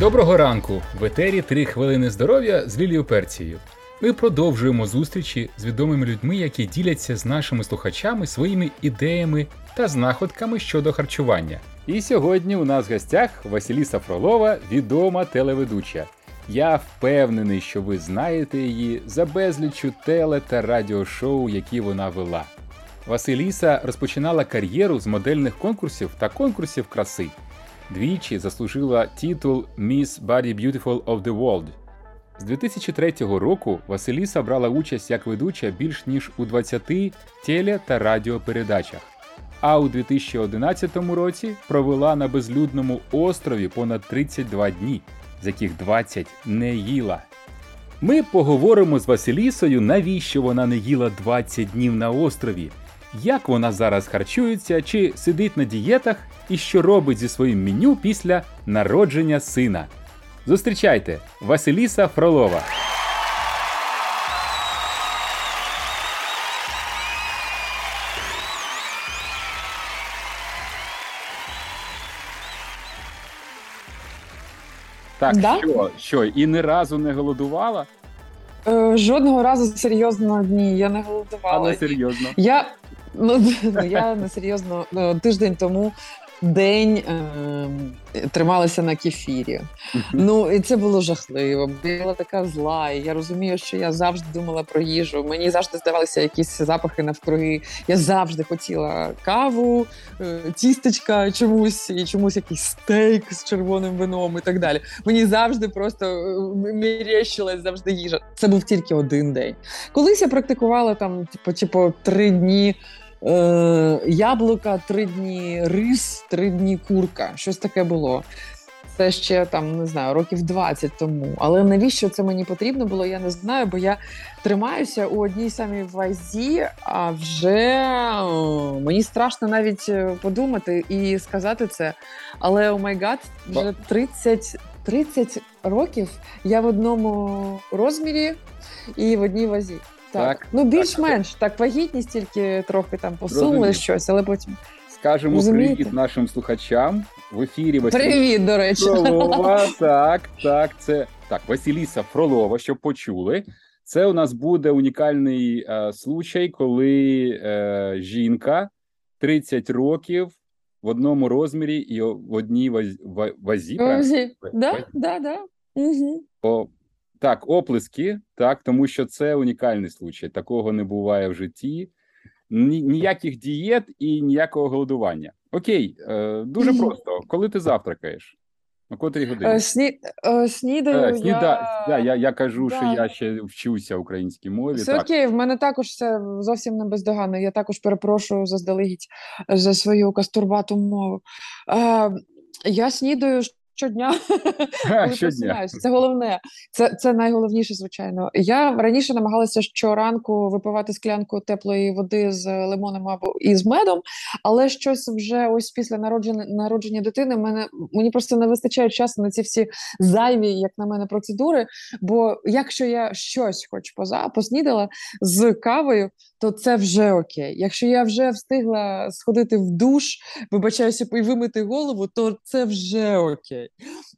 Доброго ранку! В етері три хвилини здоров'я з Лілією Перцією. Ми продовжуємо зустрічі з відомими людьми, які діляться з нашими слухачами своїми ідеями та знаходками щодо харчування. І сьогодні у нас в гостях Василіса Фролова, відома телеведуча. Я впевнений, що ви знаєте її за безліччю теле та радіошоу, які вона вела. Василіса розпочинала кар'єру з модельних конкурсів та конкурсів краси. Двічі заслужила титул Miss Body Beautiful of the World. З 2003 року Василіса брала участь як ведуча більш ніж у 20 теле- та радіопередачах. А у 2011 році провела на безлюдному острові понад 32 дні, з яких 20 не їла. Ми поговоримо з Василісою, навіщо вона не їла 20 днів на острові, як вона зараз харчується, чи сидить на дієтах і що робить зі своїм меню після народження сина. Зустрічайте Василіса Фролова. Так, Да? що, що, і ні разу не голодувала? Е, Жодного разу серйозно ні, я не голодувала. не серйозно. Я ну, ну я не серйозно е, тиждень тому день е, трималася на кефірі. Ну і це було жахливо. була така зла. І я розумію, що я завжди думала про їжу. Мені завжди здавалися якісь запахи навкруги. Я завжди хотіла каву, е, тістечка чомусь і чомусь якийсь стейк з червоним вином і так далі. Мені завжди просто е, мерещилась завжди їжа. Це був тільки один день. Колись я практикувала там, типу, типу, три дні. Е, яблука, три дні рис, три дні курка. Щось таке було. Це ще там не знаю, років 20 тому. Але навіщо це мені потрібно було, я не знаю, бо я тримаюся у одній самій вазі, а вже о, мені страшно навіть е, подумати і сказати це. Але oh my God, вже 30, 30 років я в одному розмірі і в одній вазі. Так, Так, ну більш-менш так, вагітність тільки трохи там посунули щось, але потім Скажемо Розумієте? привіт нашим слухачам в ефірі Василіса привіт, до речі. Фролова. Так, так, це так, Василіса Фролова, щоб почули. Це у нас буде унікальний е, случай, коли е, жінка 30 років в одному розмірі і в одній ваз, ва- вазі. Да, Вазі. да, да. Угу. О, так, оплески, так, тому що це унікальний случай. Такого не буває в житті. Ніяких дієт і ніякого голодування. Окей, е, дуже просто. Коли ти завтракаєш? О котрій годині? Е, сні... е, снідаю, сніда... я... да, я, я кажу, Да. що я ще вчуся українській мові. Все так. окей, в мене також все зовсім не бездоганно. Я також перепрошую заздалегідь за свою кастурбату мову. Я снідаю щодня. Щодня. Це головне. Це, це найголовніше, звичайно. Я раніше намагалася щоранку випивати склянку теплої води з лимоном або і з медом, але щось вже ось після народження, народження дитини мене мені просто не вистачає часу на ці всі зайві, як на мене, процедури. Бо якщо я щось хоч поза поснідала з кавою, то це вже окей. Якщо я вже встигла сходити в душ, вибачаюся, і вимити голову, то це вже окей.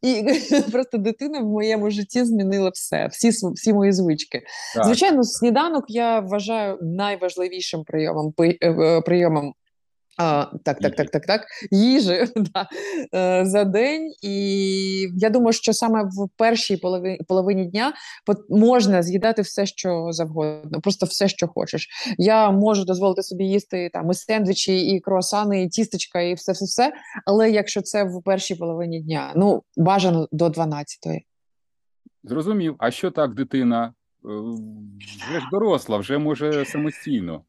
І просто дитина в моєму житті змінила все, всі всі мої звички. Так. Звичайно, сніданок я вважаю найважливішим прийомом е, е, прийомом. А, так, так, так, так, так. Їжі да, е, за день. І я думаю, що саме в першій половині, половині дня можна з'їдати все, що завгодно, просто все, що хочеш. Я можу дозволити собі їсти там і сендвічі, і круасани, і тістечка, і все, все, все. Але якщо це в першій половині дня, ну бажано до 12-ї. Зрозумів. А що так дитина? е, Вже ж доросла, вже може самостійно.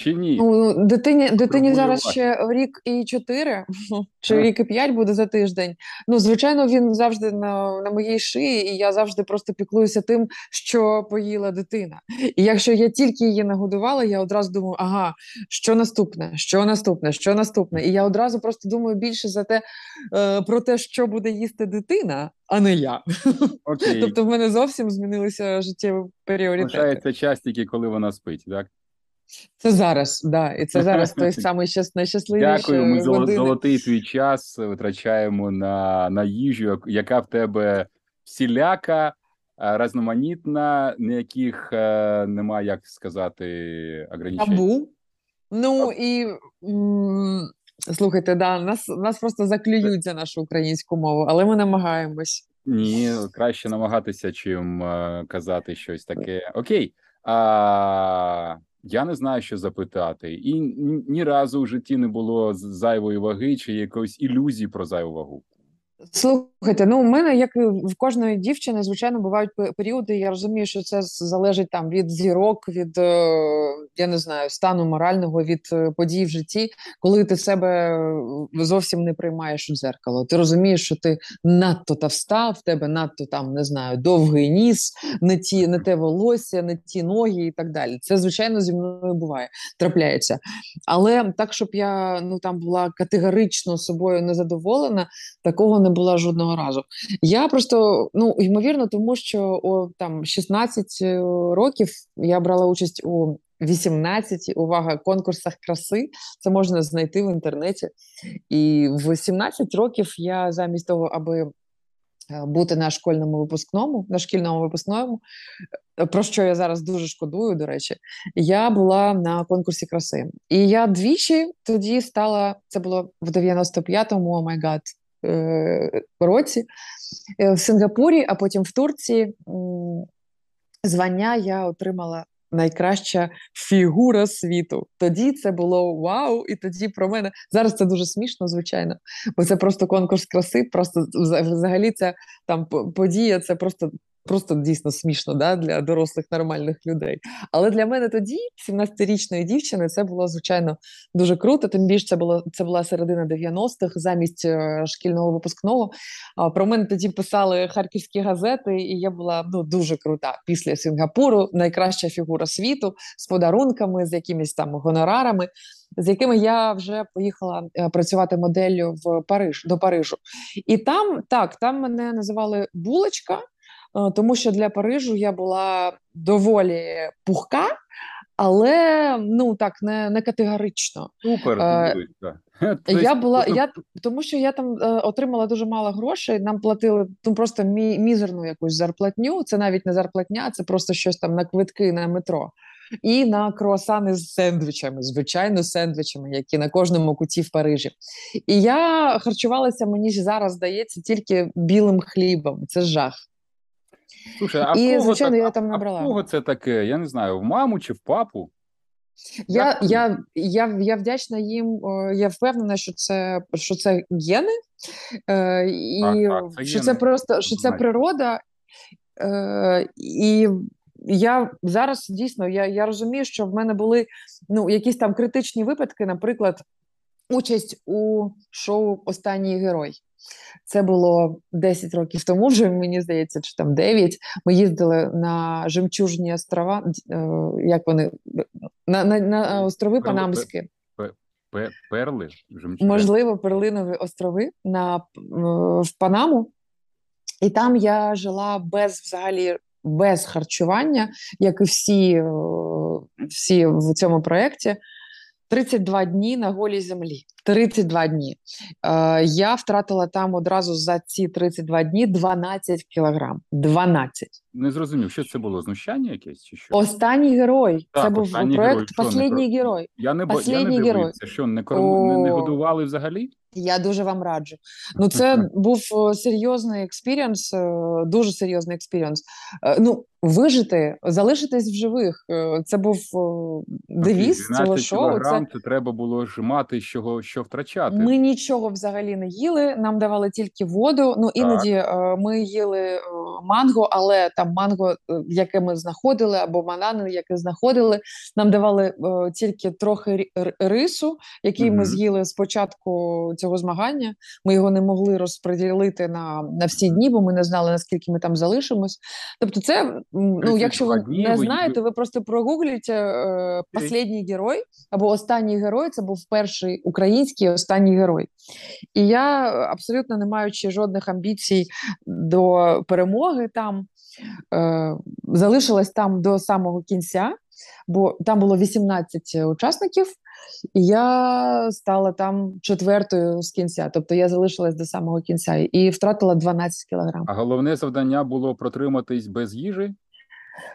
Чи ні? Ну, дитині, дитині зараз ще рік і чотири, чи рік і п'ять буде за тиждень. Ну, звичайно, він завжди на, на моїй шиї, і я завжди просто піклуюся тим, що поїла дитина. І якщо я тільки її нагодувала, я одразу думаю, ага, що наступне, що наступне, що наступне. І я одразу просто думаю більше за те, е, про те, що буде їсти дитина, а не я. Окей. Тобто в мене зовсім змінилися життєві пріоритети. Лишається час тільки, коли вона спить, так? Це зараз, да. І це зараз той самий щас, найщасливіший Дякую, ми години. золотий твій час витрачаємо на на їжу, яка в тебе всіляка, різноманітна, ніяких немає, як сказати, ограничень. Табу. Ну і м- слухайте, да, нас нас просто заклюють за нашу українську мову, але ми намагаємось. Ні, краще намагатися, чим е, казати щось таке. Окей. А, Я не знаю, що запитати, і ні, разу в житті не було зайвої ваги чи якоїсь ілюзії про зайву вагу. Слухайте, ну у мене, як і в кожної дівчини, звичайно, бувають періоди. Я розумію, що це залежить там від зірок, від е, я не знаю, стану морального, від е, подій в житті, коли ти себе зовсім не приймаєш у дзеркало. Ти розумієш, що ти надто тавста, в тебе надто там не знаю, довгий ніс, не ті, не те волосся, не ті ноги і так далі. Це звичайно зі мною буває, трапляється. Але так, щоб я ну там була категорично собою незадоволена, такого не не була жодного разу. Я просто ну ймовірно, тому що о там 16 е, років я брала участь у 18, увага, конкурсах краси. Це можна знайти в інтернеті. І в 17 років я замість того, аби е, бути на школьному випускному, на шкільному випускному, е, про що я зараз дуже шкодую, до речі, я була на конкурсі краси. І я двічі тоді стала, це було в 95-му, oh my God, році е, в Сингапурі, а потім в Турції звання я отримала. Найкраща фігура світу. Тоді це було вау, і тоді про мене зараз це дуже смішно, звичайно, бо це просто конкурс краси. Просто взагалі це там подія, це просто просто дійсно смішно да, для дорослих нормальних людей. Але для мене тоді, 17-річної дівчини, це було звичайно дуже круто. Тим більше це було це була середина 90-х, замість е, шкільного випускного. Про мене тоді писали харківські газети, і я була ну дуже крута після Сінгапуру, найкраща фігура світу з подарунками, з якимись там гонорарами. З якими я вже поїхала е, працювати моделлю в Париж до Парижу, і там так там мене називали булочка, тому що для Парижу я була доволі пухка, але ну так не не категорично. Супер, е, я була я тому, що я там е, отримала дуже мало грошей. Нам платили ну, просто мі, мізерну якусь зарплатню. Це навіть не зарплатня, це просто щось там на квитки на метро. І на круасани з сендвічами, звичайно, сендвічами, які на кожному куті в Парижі. І я харчувалася, мені зараз здається, тільки білим хлібом. Це жах. Слушай, а і, кого звичайно, так, я там набрала. А кого це таке? Я не знаю, в маму чи в папу? Я я, я, я вдячна їм. Я впевнена, що це що це гени, е, і так, так, що гени. це просто що це природа. Е, І я зараз дійсно я я розумію, що в мене були ну якісь там критичні випадки, наприклад, участь у шоу Останній герой. Це було 10 років тому, вже мені здається, чи там 9. Ми їздили на жемчужні острова, е, як вони на на, на острови Панамські. Перли? Можливо, перлинові острови на, в Панаму. І там я жила без взагалі без харчування, як і всі, е, всі в цьому проєкті. 32 дні на голій землі. 32 дні. Е, Я втратила там одразу за ці 32 дні 12 кілограм. 12. Не зрозумів, що це було знущання якесь чи що? Останній герой. Так, це був проект «Последний герой. Я не, я не дивився, що не, корм... не, не годували взагалі? Я дуже вам раджу. Ну, це був е, серйозний experience, е, дуже серйозний experience. Е, ну, вижити, залишитись в живих. Це був девіз цього шоу. Це... це треба було ж мати що, що втрачати. Ми нічого взагалі не їли. Нам давали тільки воду. Ну іноді так. ми їли манго, але там манго, яке ми знаходили, або банани, яке знаходили. Нам давали тільки трохи рису, який угу. ми з'їли спочатку цього змагання. Ми його не могли розподілити на на всі дні, бо ми не знали наскільки ми там залишимось. Тобто, це ну якщо ви не знаєте, ви просто прогугліть е, «Последній герой або останній герой. Це був перший український останній герой. І я абсолютно не маючи жодних амбіцій до перемоги там. Е, залишилась там до самого кінця. бо там було 18 учасників, і я стала там четвертою з кінця. Тобто я залишилась до самого кінця і втратила 12 кілограм. А головне завдання було протриматись без їжі.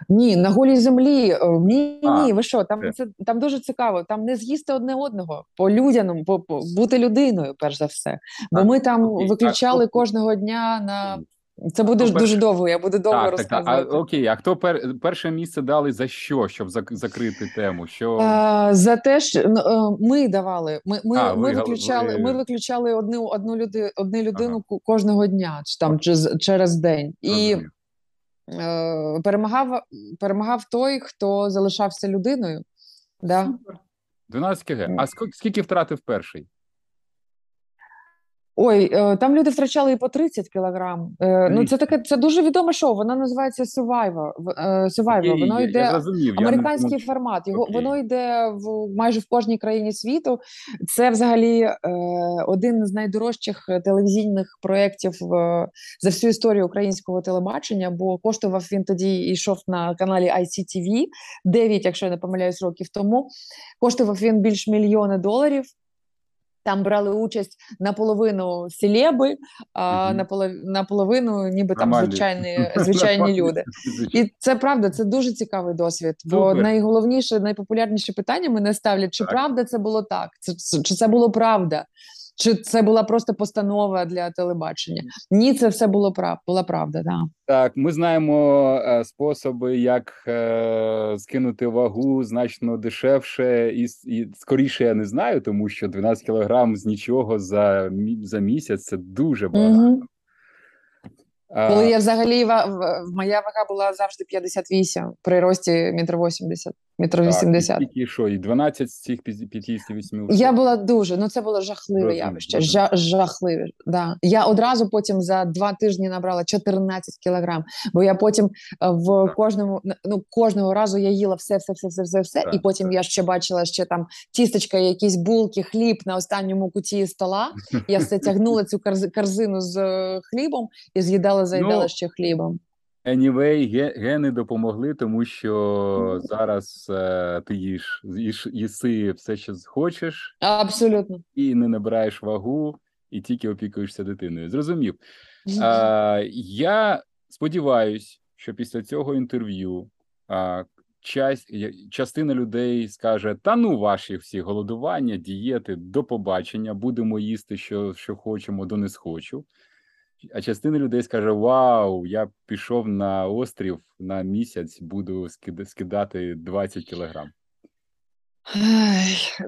Ні, на голій землі. Е, ні, ні, ви що? Там це там дуже цікаво. Там не з'їсти одне одного по людяному, по, по бути людиною, перш за все. Бо ми там. Виключали кожного дня на це буде ж дуже довго. Я буду довго Так, так, так. А, окей, а хто пер, перше місце дали за що, щоб закрити тему? Що А, за те, що ну, е, ми давали. Ми, ми, А, ми ви виключали. Ми виключали одну одну люди, одну людину Ага. кожного дня, чи там через, через день. І Розумію. Е, перемагав перемагав той, хто залишався людиною. Да. Супер. 12 кг. А ск- скільки втратив перший? Ой, е, там люди втрачали і по 30 кілограм. Е, Ну, це таке, це дуже відоме шоу. Воно називається Survivor. Е, Survivor. Окей, Воно йде я зрозумів. я не американський формат. Його Окей. воно йде в майже в кожній країні світу. Це взагалі е, один з найдорожчих телевізійних проєктів за всю історію українського телебачення. Бо коштував він тоді йшов на каналі ICTV 9, якщо я не помиляюсь, років тому. Коштував він більш мільйона доларів. Там брали участь наполовину селеби, а Мгм. наполов- наполовину, ніби там Нормальні. звичайні, звичайні люди. І це правда, це дуже цікавий досвід. Бо Добре. найголовніше, найпопулярніше питання мене ставлять: чи Так. правда це було так? Це- чи це було правда? Чи це була просто постанова для телебачення? Ні, це все було прав, була правда. Да. Так, ми знаємо е, способи, як е, скинути вагу значно дешевше і, і скоріше я не знаю, тому що 12 кілограм з нічого за, за місяць це дуже багато. А, Коли я взагалі моя вага була завжди 58 при рості метр 80, метр так, 80. І, і що, і 12 з цих 58 Я була дуже, ну це було жахливе явище. Жа, жахливе. Да. Я одразу потім за два тижні набрала 14 кілограм, бо я потім е, в Так. кожному ну кожного разу я їла все, все, все, все, все, все. Так, і потім так. я ще бачила ще там тістечка, якісь булки, хліб на останньому куті стола. Я все тягнула цю корзи- корзину з е, хлібом і з'їдала, заїдала Ну, ще хлібом. Anyway, ге- гени допомогли, тому що зараз е, ти їш, їш, їси все, що хочеш, Абсолютно. і не набираєш вагу, і тільки опікуєшся дитиною. Зрозумів. А, я сподіваюся, що після цього інтерв'ю а, часть, частина людей скаже: та ну ваші всі голодування, дієти, до побачення, будемо їсти, що, що хочемо, до не схочу. А частина людей скаже: Вау, я пішов на острів на місяць, буду скидати 20 кілограм.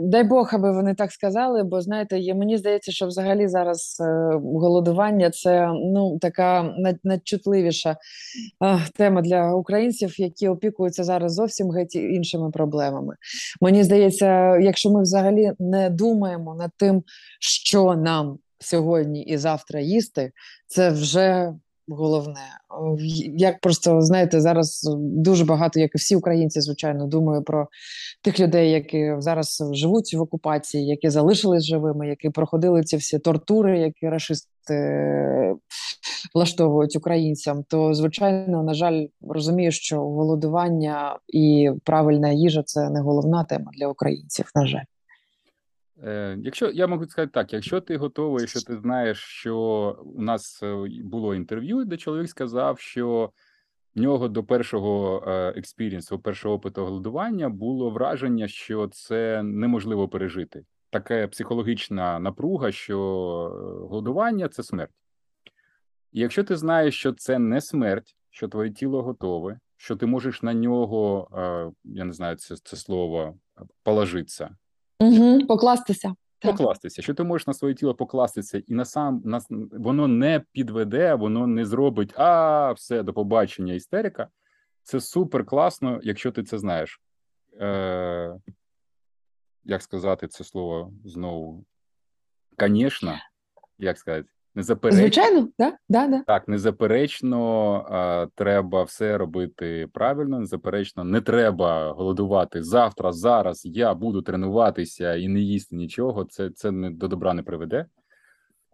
Дай Бог, аби вони так сказали, бо знаєте, мені здається, що взагалі зараз е, голодування це ну така над- надчутливіша е, тема для українців, які опікуються зараз зовсім геть іншими проблемами. Мені здається, якщо ми взагалі не думаємо над тим, що нам сьогодні і завтра їсти, це вже головне. Як просто знаєте, зараз дуже багато, як і всі українці, звичайно, думаю про тих людей, які зараз живуть в окупації, які залишились живими, які проходили ці всі тортури, які рашисти е, влаштовують українцям, то звичайно, на жаль, розумію, що голодування і правильна їжа це не головна тема для українців. На жаль, якщо я можу сказати так, якщо ти готовий, якщо ти знаєш, що у нас е, було інтерв'ю, де чоловік сказав, що в нього до першого експірієнсу, першого опиту голодування було враження, що це неможливо пережити. Така психологічна напруга, що е, голодування це смерть. І якщо ти знаєш, що це не смерть, що твоє тіло готове, що ти можеш на нього, е, я не знаю це, це слово, положитися, угу, покластися. Так. покластися, що ти можеш на своє тіло покластися, і на сам на, воно не підведе, воно не зробить а все до побачення, істерика. Це супер класно, якщо ти це знаєш. Е, Як сказати це слово знову? Звісно, як сказати, незаперечно. Звичайно, да? Да, да. Так, незаперечно треба все робити правильно. Незаперечно, не треба голодувати завтра. Зараз я буду тренуватися і не їсти нічого. Це це не до добра не приведе.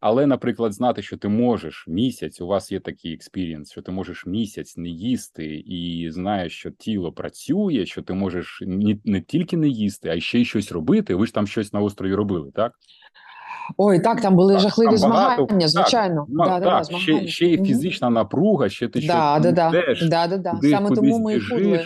Але, наприклад, знати, що ти можеш місяць, у вас є такий experience, що ти можеш місяць не їсти, і знаєш, що тіло працює, що ти можеш не, не тільки не їсти, а й ще й щось робити. Ви ж там щось на острові робили, так? Ой, так, там були Так, жахливі там змагання, звичайно. Ну, да, да, так, да, ще, змагання. ще Мгм. фізична напруга, ще ти Да, щось да, да. Да, да, да. куди- Саме тому ми і худли.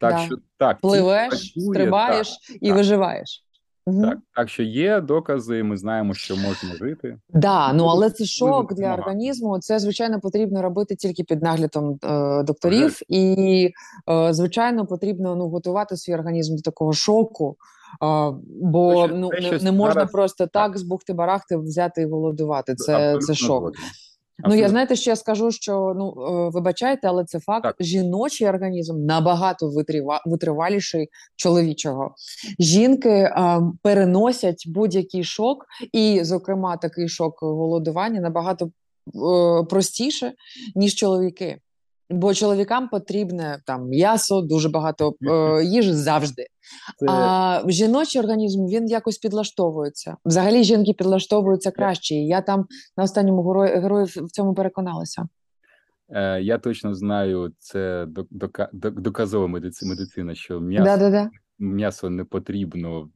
Так, Да. що так, Пливеш, працює, стрибаєш і так. виживаєш. Мгм. Так, так що є докази, ми знаємо, що можна жити. Да, ну але це шок для організму. Це звичайно потрібно робити тільки під наглядом е, докторів, і е, звичайно потрібно ну готувати свій організм до такого шоку. Е, бо що- ну не, не можна зараз- просто так з бухти барахти взяти і голодувати. Це, Абсолютно це шок. згоден. Ну, я знаєте, що я скажу, що ну е, вибачайте, але це факт. Так. Жіночий організм набагато витрива- витриваліший чоловічого. Жінки е, переносять будь-який шок, і, зокрема, такий шок голодування набагато е, простіше, ніж чоловіки. Бо чоловікам потрібне там м'ясо, дуже багато е, їжі завжди. Це- А жіночий організм він якось підлаштовується. Взагалі жінки підлаштовуються краще. І я там на останньому герої герої в цьому переконалася. Е, я точно знаю, це док- дока- доказова медицина, що м'ясо, Да, да, да. м'ясо не потрібно.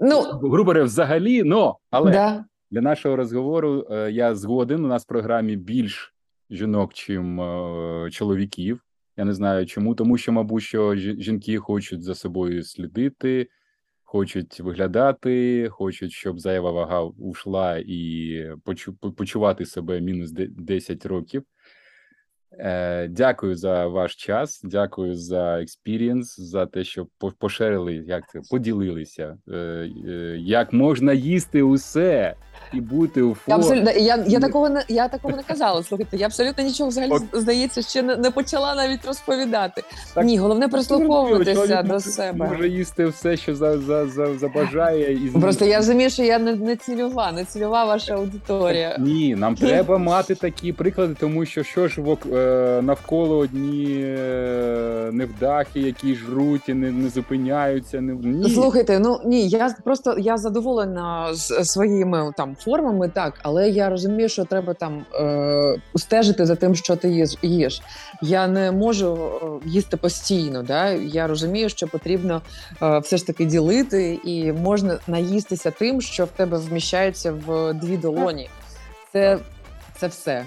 Ну Грубо говоря, взагалі, но, але да. для нашого розговору е, я згоден. У нас в програмі більш жінок, чим е, чоловіків. Я не знаю чому, тому що, мабуть, що жінки хочуть за собою слідити, хочуть виглядати, хочуть, щоб зайва вага ушла і почувати себе мінус де- 10 років. Е, дякую за ваш час, дякую за experience, за те, що по- поширили, як це поділилися, е, як можна їсти усе і бути у Я формі. абсолютно я, я такого не я такого не казала. Слухайте, я абсолютно нічого взагалі здається, ще не, не почала навіть розповідати. Так, Ні, головне прислуховуватися до себе. Може їсти все, що за, за, за, забажає. І Просто я розумію, що я не, не цільова, не цільова ваша аудиторія. Ні, нам треба мати такі приклади, тому що що ж вок, е, навколо одні е, невдахи, які жруть і не, не зупиняються. Не, ні. Слухайте, ну ні, я просто я задоволена з своїми там формами, так, але я розумію, що треба там е, стежити за тим, що ти їш. їш. Я не можу е, їсти постійно. Да? Я розумію, що потрібно е, все ж таки ділити, і можна наїстися тим, що в тебе вміщається в дві долоні. Це, це все.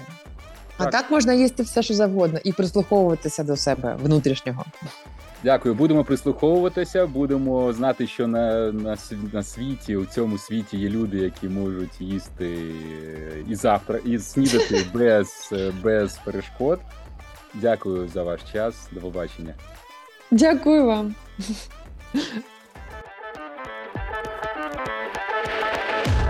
А Так. так можна їсти все, що завгодно, і прислуховуватися до себе внутрішнього. Дякую, будемо прислуховуватися, будемо знати, що на, на, на світі, у цьому світі є люди, які можуть їсти і завтра, і снідати без, без перешкод. Дякую за ваш час. До побачення. Дякую вам.